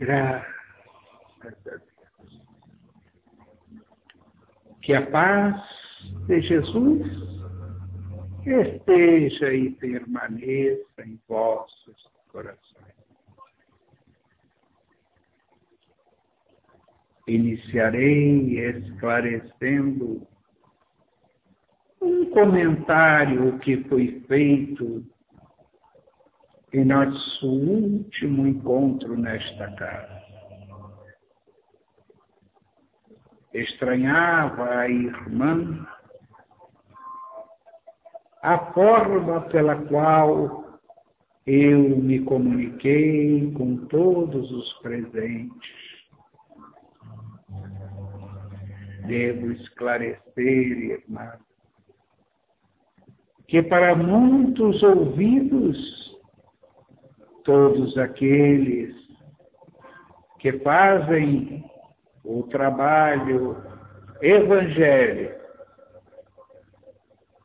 Graças a Deus. Que a paz de Jesus esteja e permaneça em vossos corações. Iniciarei esclarecendo um comentário que foi feito em nosso último encontro nesta casa. Estranhava a irmã a forma pela qual eu me comuniquei com todos os presentes. Devo esclarecer, irmã, que para muitos ouvidos todos aqueles que fazem o trabalho evangélico,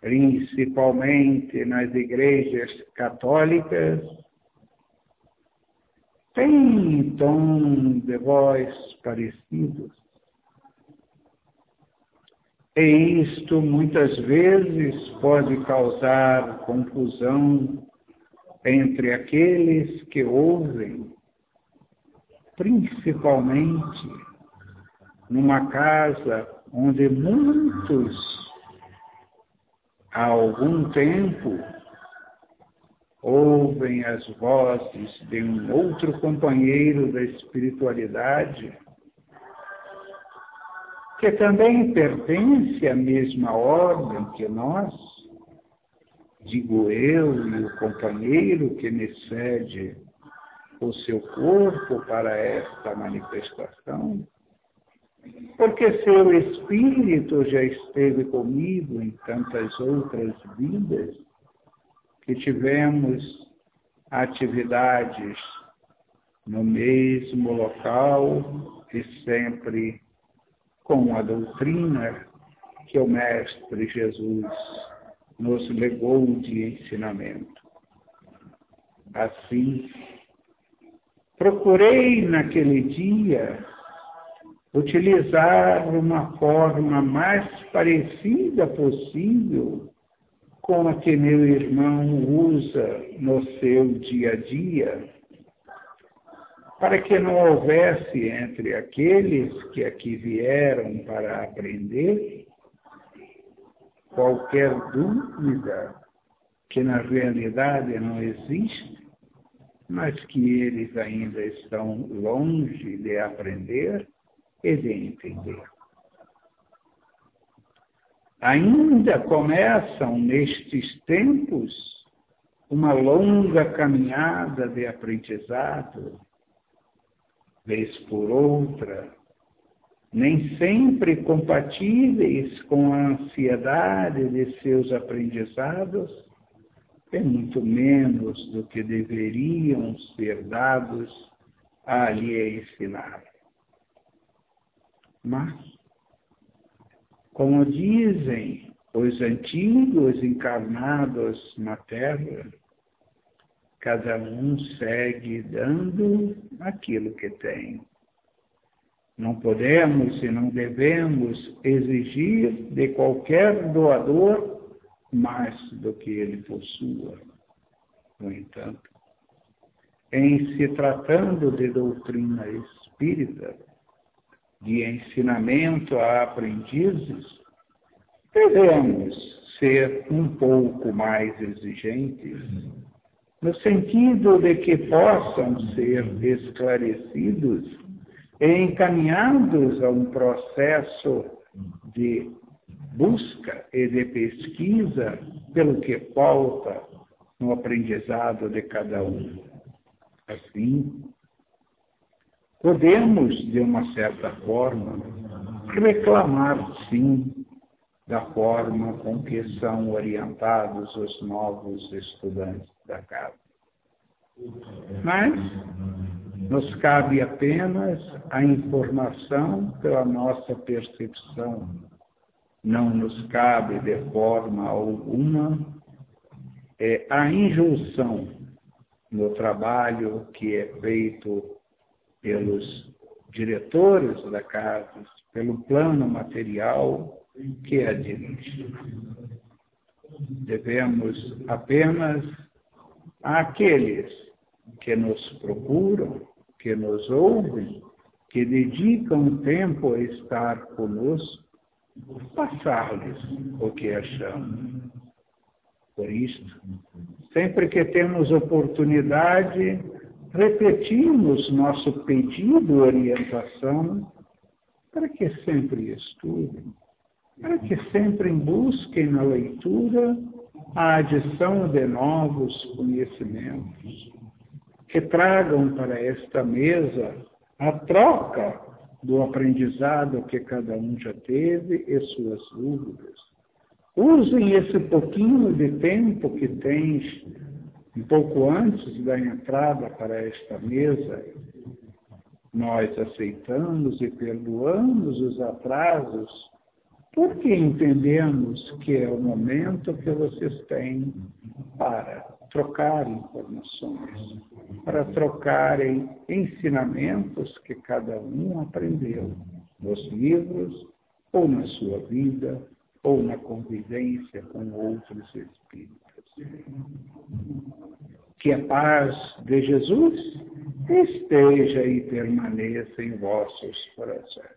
principalmente nas igrejas católicas, têm tom de voz parecidos. E isto muitas vezes pode causar confusão entre aqueles que ouvem, principalmente numa casa onde muitos há algum tempo ouvem as vozes de um outro companheiro da espiritualidade que também pertence à mesma ordem que nós, digo eu e o companheiro que me cede o seu corpo para esta manifestação, porque seu espírito já esteve comigo em tantas outras vidas que tivemos atividades no mesmo local e sempre com a doutrina que o Mestre Jesus nos legou de ensinamento. Assim, procurei naquele dia utilizar uma forma mais parecida possível com a que meu irmão usa no seu dia a dia, para que não houvesse entre aqueles que aqui vieram para aprender qualquer dúvida que na realidade não existe, mas que eles ainda estão longe de aprender e de entender. Ainda começam nestes tempos uma longa caminhada de aprendizado, vez por outra, nem sempre compatíveis com a ansiedade de seus aprendizados, é muito menos do que deveriam ser dados a lhe ensinar. Mas, como dizem os antigos encarnados na Terra, cada um segue dando aquilo que tem. Não podemos e não devemos exigir de qualquer doador mais do que ele possua. No entanto, em se tratando de doutrina espírita, de ensinamento a aprendizes, devemos ser um pouco mais exigentes, no sentido de que possam ser esclarecidos encaminhados a um processo de busca e de pesquisa pelo que falta no aprendizado de cada um. Assim, podemos, de uma certa forma, reclamar, sim, da forma com que são orientados os novos estudantes da casa. Mas nos cabe apenas a informação pela nossa percepção. Não nos cabe de forma alguma é, a injunção no trabalho que é feito pelos diretores da casa, pelo plano material que a dirige. Devemos apenas àqueles que nos procuram, que nos ouvem, que dedicam tempo a estar conosco, passar-lhes o que achamos. Por isso, sempre que temos oportunidade, repetimos nosso pedido, orientação, para que sempre estudem, para que sempre busquem na leitura a adição de novos conhecimentos, que tragam para esta mesa a troca do aprendizado que cada um já teve e suas dúvidas. Usem esse pouquinho de tempo que tens um pouco antes da entrada para esta mesa, nós aceitamos e perdoamos os atrasos porque entendemos que é o momento que vocês têm para trocar informações, para trocarem ensinamentos que cada um aprendeu nos livros, ou na sua vida, ou na convivência com outros espíritos. Que a paz de Jesus esteja e permaneça em vossos corações.